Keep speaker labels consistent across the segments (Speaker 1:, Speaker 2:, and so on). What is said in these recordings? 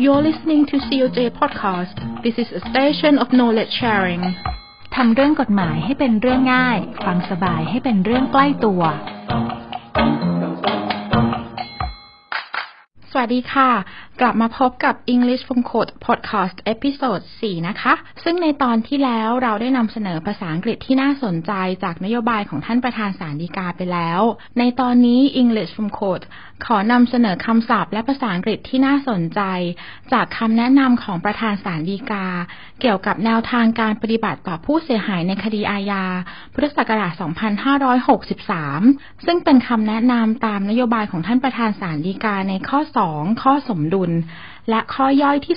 Speaker 1: You're listening to COJ Podcast. This is a station of knowledge sharing.
Speaker 2: ทำเรื่องกฎหมายให้เป็นเรื่องง่าย ฟังสบายให้เป็นเรื่องใกล้ตัว
Speaker 1: สวัสดีค่ะ กลับมาพบกับ English from Court Podcast เอพิโซด4นะคะ ซึ่งในตอนที่แล้วเราได้นำเสนอภาษาอังกฤษที่น่าสนใจจากนโยบายของท่านประธานศาลฎีกาไปแล้ว ในตอนนี้ English from Code ขอนำเสนอคำศัพท์และภาษาอังกฤษที่น่าสนใจ จากคำแนะนำของประธานศาลฎีกา เกี่ยวกับแนวทางการปฏิบัติต่อผู้เสียหายในคดีอาญา พุทธศักราช 2563 ซึ่งเป็นคำแนะนำตามนโยบายของท่านประธานศาลฎีกาในข้อ 2 ข้อสมดุล และข้อย่อยที่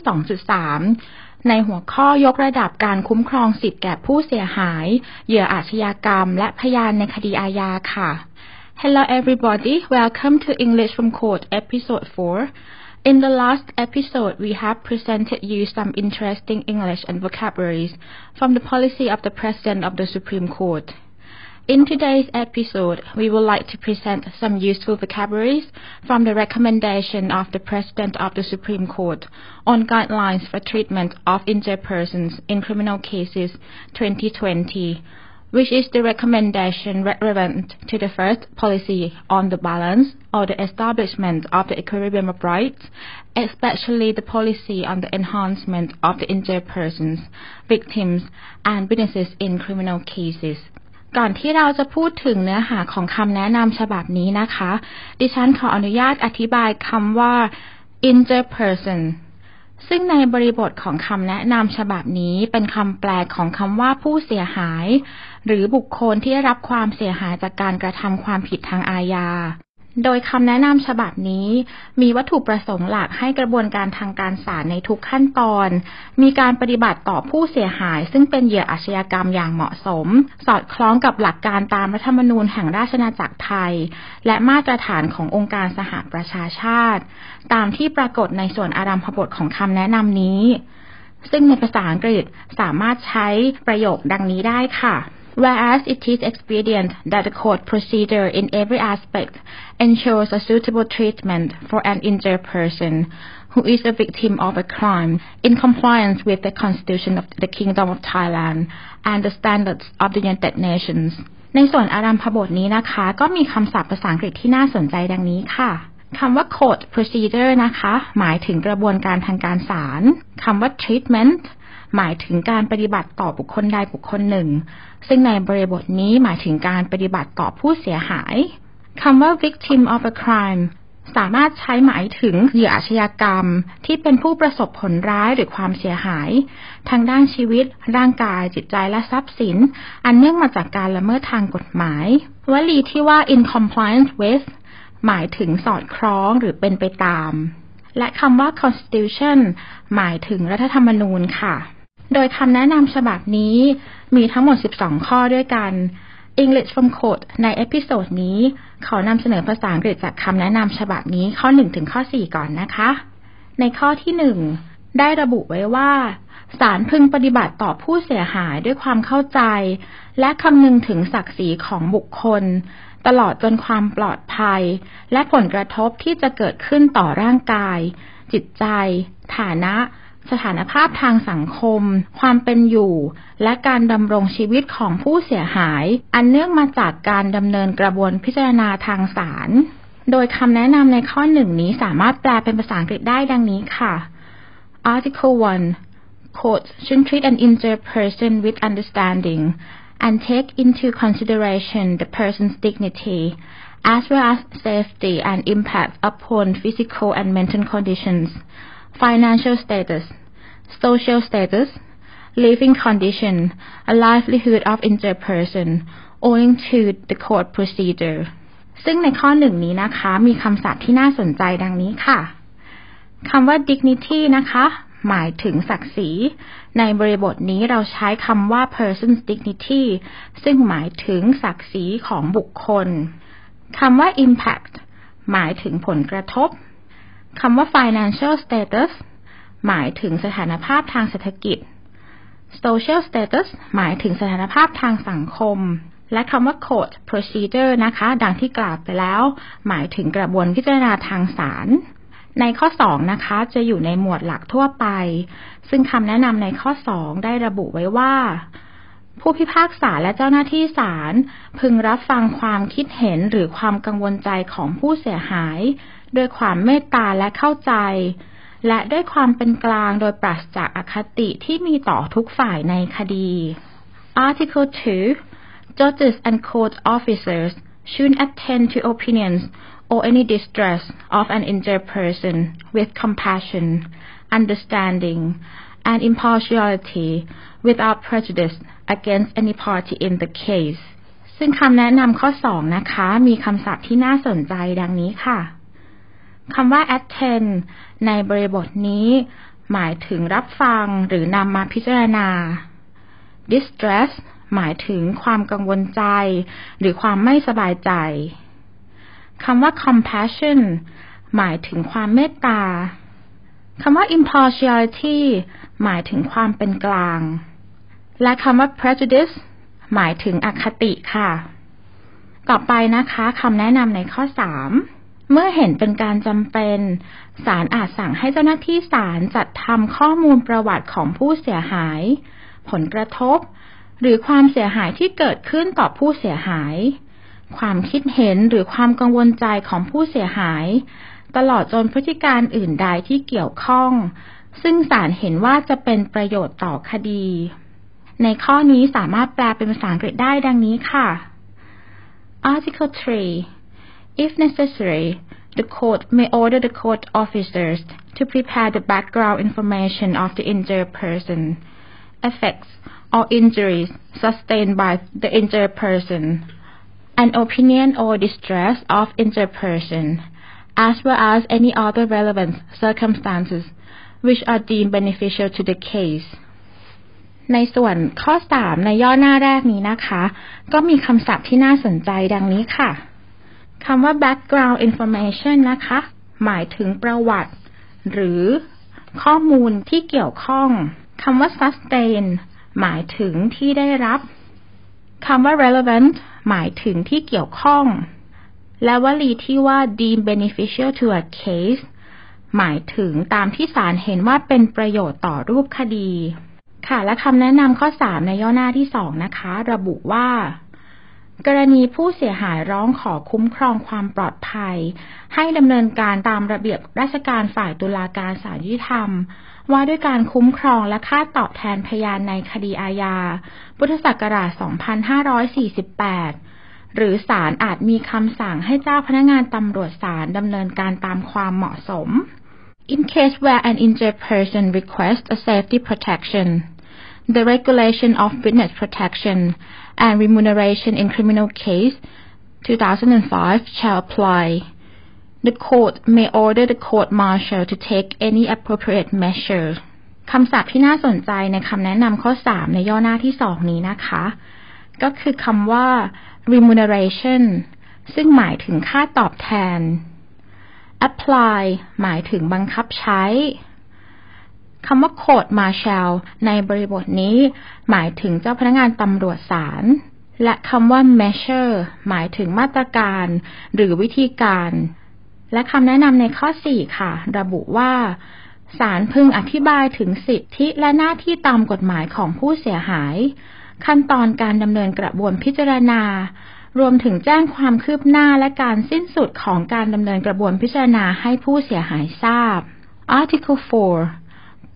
Speaker 1: 2.3ในหัวข้อยกระดับการคุ้มครองสิทธิแก่ผู้เสียหาย เหยื่ออาชญากรรม และพยานในคดีอาญาค่ะ Hello everybody, welcome to English from Court episode 4. In the last episode, we have presented you some interesting English and vocabularies from the policy of the President of the Supreme Court. In today's episode, we would like to present some useful vocabularies from the recommendation of the President of the Supreme Court on guidelines for treatment of injured persons in criminal cases 2020 which is the recommendation relevant to the first policy on the balance or the establishment of the equilibrium of rights, especially the policy on the enhancement of the injured persons, victims, and witnesses in criminal cases. ก่อนที่เราจะพูดถึงเนื้อหาของคำแนะนำฉบับนี้นะคะ ดิฉันขออนุญาตอธิบายคำว่า injured person ซึ่งในบริบทของคำแนะนำฉบับนี้เป็นคำแปลของคำว่าผู้เสียหาย หรือบุคคลที่ได้รับความเสียหายจากการกระทำความผิดทางอาญา โดยคำแนะนำฉบับนี้ มีวัตถุประสงค์หลักให้กระบวนการทางการศาลในทุกขั้นตอน มีการปฏิบัติต่อผู้เสียหาย ซึ่งเป็นเหยื่ออาชญากรรมอย่างเหมาะสม สอดคล้องกับหลักการตามรัฐธรรมนูญแห่งราชนาจักรไทย และมาตรฐานขององค์การสหประชาชาติ ตามที่ปรากฏในส่วนอารัมพบทของคำแนะนำนี้ ซึ่งในภาษาอังกฤษสามารถใช้ประโยคดังนี้ได้ค่ะ whereas it is expedient that the court procedure in every aspect ensures a suitable treatment for an injured person who is a victim of a crime in compliance with the Constitution of the Kingdom of Thailand and the standards of the United Nations ในส่วนอารัมพบทนี้นะคะ ก็มีคำศัพท์ภาษาอังกฤษที่น่าสนใจดังนี้ค่ะคำว่า court procedure นะคะ หมายถึงกระบวนการทางการศาลคำว่า treatment หมายถึงการปฏิบัติต่อบุคคลใดบุคคลหนึ่ง ซึ่งในบริบทนี้หมายถึงการปฏิบัติต่อผู้เสียหายคำว่า victim of a crime สามารถใช้หมายถึงเหยื่ออาชญากรรม ที่เป็นผู้ประสบผลร้ายหรือความเสียหาย ทางด้านชีวิต ร่างกาย จิตใจและทรัพย์สิน อันเนื่องมาจากการละเมิดทางกฎหมาย วลีที่ว่า in compliance with หมายถึงสอดคล้องหรือเป็นไปตาม และคำว่า constitution หมายถึงรัฐธรรมนูญค่ะ โดยคำแนะนำฉบับนี้มีทั้งหมด 12 ข้อด้วยกัน English from Court ใน episode นี้ ขอนำเสนอภาษาอังกฤษจากคำแนะนำฉบับนี้ข้อ 1 ถึงข้อ 4 ก่อนนะคะ ในข้อที่ 1 ได้ระบุไว้ว่าศาลพึงปฏิบัติต่อผู้เสียหายด้วยความเข้าใจ และคำนึงถึงศักดิ์ศรีของบุคคล ตลอดจนความปลอดภัย และผลกระทบที่จะเกิดขึ้นต่อร่างกาย จิตใจ ฐานะ สถานภาพทางสังคม ความเป็นอยู่ และการดำรงชีวิตของผู้เสียหาย อันเนื่องมาจากการดำเนินกระบวนพิจารณาทางศาล โดยคำแนะนำในข้อหนึ่งนี้สามารถแปลเป็นภาษาอังกฤษได้ดังนี้ค่ะ Article 1 Courts should treat an injured person with understanding and take into consideration the person's dignity as well as safety and impact upon physical and mental conditions financial status, social status, living condition, a livelihood of injured person owing to the court procedure ซึ่งในข้อหนึ่งนี้นะคะ มีคำศัพท์ที่น่าสนใจดังนี้ค่ะคำว่า dignity นะคะ หมายถึงศักดิ์ศรี ในบริบทนี้เราใช้คำว่า person's dignity ซึ่งหมายถึงศักดิ์ศรีของบุคคลคำว่า impact หมายถึงผลกระทบ คำว่า financial status หมายถึงสถานภาพทางเศรษฐกิจ social status หมายถึงสถานภาพทางสังคม และคำว่า court procedure นะคะ ดังที่กล่าวไปแล้ว หมายถึงกระบวนพิจารณาทางศาล ในข้อ 2 นะคะ จะอยู่ในหมวดหลักทั่วไป ซึ่งคำแนะนำในข้อ 2 ได้ระบุไว้ว่า ผู้พิพากษาและเจ้าหน้าที่ศาลพึงรับฟังความคิดเห็นหรือความกังวลใจของผู้เสียหาย ด้วยความเมตตาและเข้าใจ และด้วยความเป็นกลางโดยปราศจากอคติที่มีต่อทุกฝ่ายในคดี Article 2 Judges and court officers should attend to opinions or any distress of an injured person with compassion, understanding, and impartiality without prejudice against any party in the case ซึ่งคำแนะนำข้อ 2 นะคะ มีคำศัพท์ที่น่าสนใจดังนี้ค่ะ คำว่า attend ในบริบทนี้ หมายถึงรับฟังหรือนำมาพิจารณา distress หมายถึงความกังวลใจ หรือความไม่สบายใจคำว่า compassion หมายถึงความเมตตาคำว่า impartiality หมายถึงความเป็นกลาง และคำว่า prejudice หมายถึงอคติค่ะ ต่อไปนะคะคำแนะนำในข้อ 3 เมื่อเห็นเป็นการจำเป็น ศาลอาจสั่งให้เจ้าหน้าที่ศาลจัดทำข้อมูลประวัติของผู้เสียหาย ผลกระทบ หรือความเสียหายที่เกิดขึ้นต่อผู้เสียหาย ความคิดเห็นหรือความกังวลใจของผู้เสียหาย ตลอดจนพฤติการอื่นใดที่เกี่ยวข้อง ซึ่งศาลเห็นว่าจะเป็นประโยชน์ต่อคดี ในข้อนี้สามารถแปลเป็นภาษาอังกฤษได้ดังนี้ค่ะ Article 3 If necessary the court may order the court officers to prepare the background information of the injured person, effects or injuries sustained by the injured person, an opinion or distress of injured person, as well as any other relevant circumstances which are deemed beneficial to the case. ในส่วนข้อ 3 ในย่อหน้าแรกนี้นะคะ ก็มีคำศัพท์ที่น่าสนใจดังนี้ค่ะ คำว่า background information นะคะ หมายถึงประวัติ หรือข้อมูลที่เกี่ยวข้องคำว่า sustain หมายถึงที่ได้รับคำว่า relevant หมายถึงที่เกี่ยวข้อง และวลีที่ว่า deem beneficial to a case หมายถึงตามที่ศาลเห็นว่าเป็นประโยชน์ต่อรูปคดี ค่ะ และคำแนะนำข้อ 3 ในย่อหน้าที่ 2 นะคะ ระบุว่า กรณีผู้เสียหายร้องขอคุ้มครองความปลอดภัย ให้ดำเนินการตามระเบียบราชการฝ่ายตุลาการศาลยุติธรรม ว่าด้วยการคุ้มครองและค่าตอบแทนพยานในคดีอาญา พุทธศักราช 2548 หรือศาลอาจมีคำสั่งให้เจ้าพนักงานตำรวจศาลดำเนินการตามความเหมาะสม In case where an injured person requests a safety protection, the regulation of witness protection and remuneration in criminal case 2005 shall apply. The court may order the court martial to take any appropriate measure. คำศัพท์ที่น่าสนใจในคำแนะนำข้อ 3 ในย่อหน้าที่ 2 นี้นะคะ ก็คือคำว่า remuneration ซึ่งหมายถึงค่าตอบแทน apply หมายถึงบังคับใช้ คำว่า court martial ในบริบทนี้ หมายถึงเจ้าพนักงานตำรวจศาลและคำว่า measure หมายถึงมาตรการ หรือวิธีการ และคำแนะนำในข้อ 4 ค่ะ ระบุว่าศาลพึงอธิบายถึงสิทธิและหน้าที่ตามกฎหมายของผู้เสียหาย ขั้นตอนการดำเนินกระบวนพิจารณา รวมถึงแจ้งความคืบหน้าและการสิ้นสุดของการดำเนินกระบวนพิจารณาให้ผู้เสียหายทราบ Article 4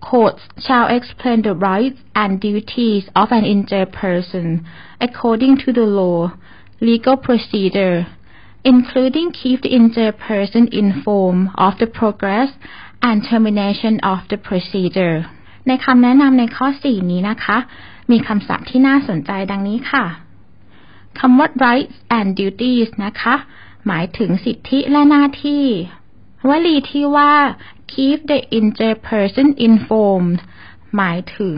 Speaker 1: Courts shall explain the rights and duties of an injured person according to the law, legal procedure, including keep the injured person informed of the progress and termination of the procedure ในคำแนะนำในข้อ 4 นี้นะคะ มีคำศัพท์ที่น่าสนใจดังนี้ค่ะคำว่า rights and duties นะคะ หมายถึงสิทธิและหน้าที่ วลีที่ว่า keep the injured person informed หมายถึง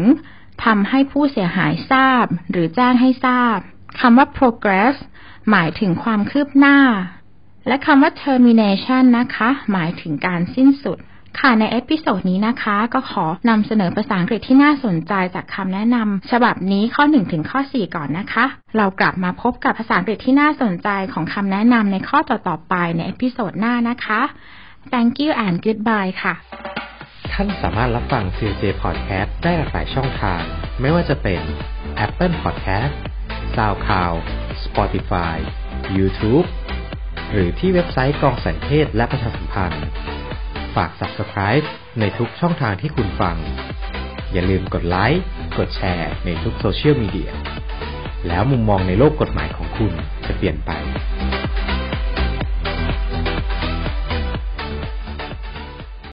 Speaker 1: ทำให้ผู้เสียหายทราบ หรือแจ้งให้ทราบคำว่า progress หมายถึงความคืบหน้า และคำว่า termination นะคะ หมายถึงการสิ้นสุด ค่ะ ในเอพิโซดนี้นะคะ ก็ขอนำเสนอภาษาอังกฤษที่น่าสนใจจากคำแนะนำฉบับนี้ข้อ 1 ถึงข้อ 4 ก่อนนะคะ เรากลับมาพบกับภาษาอังกฤษที่น่าสนใจของคำแนะนำในข้อต่อๆไปใน episode หน้านะคะ thank you and goodbye ค่ะ
Speaker 3: ท่านสามารถรับฟัง COJ Podcast ได้หลากหลายช่องทาง ไม่ว่าจะเป็น Apple Podcast SoundCloud Spotify YouTube หรือที่เว็บไซต์กองสารนิเทศและประชาสัมพันธ์ ฝาก Subscribe ในทุกช่องทางที่คุณฟัง อย่าลืมกดไลค์ กดแชร์ในทุกโซเชียลมีเดีย แล้วมุมมองในโลกกฎหมายของคุณจะเปลี่ยนไป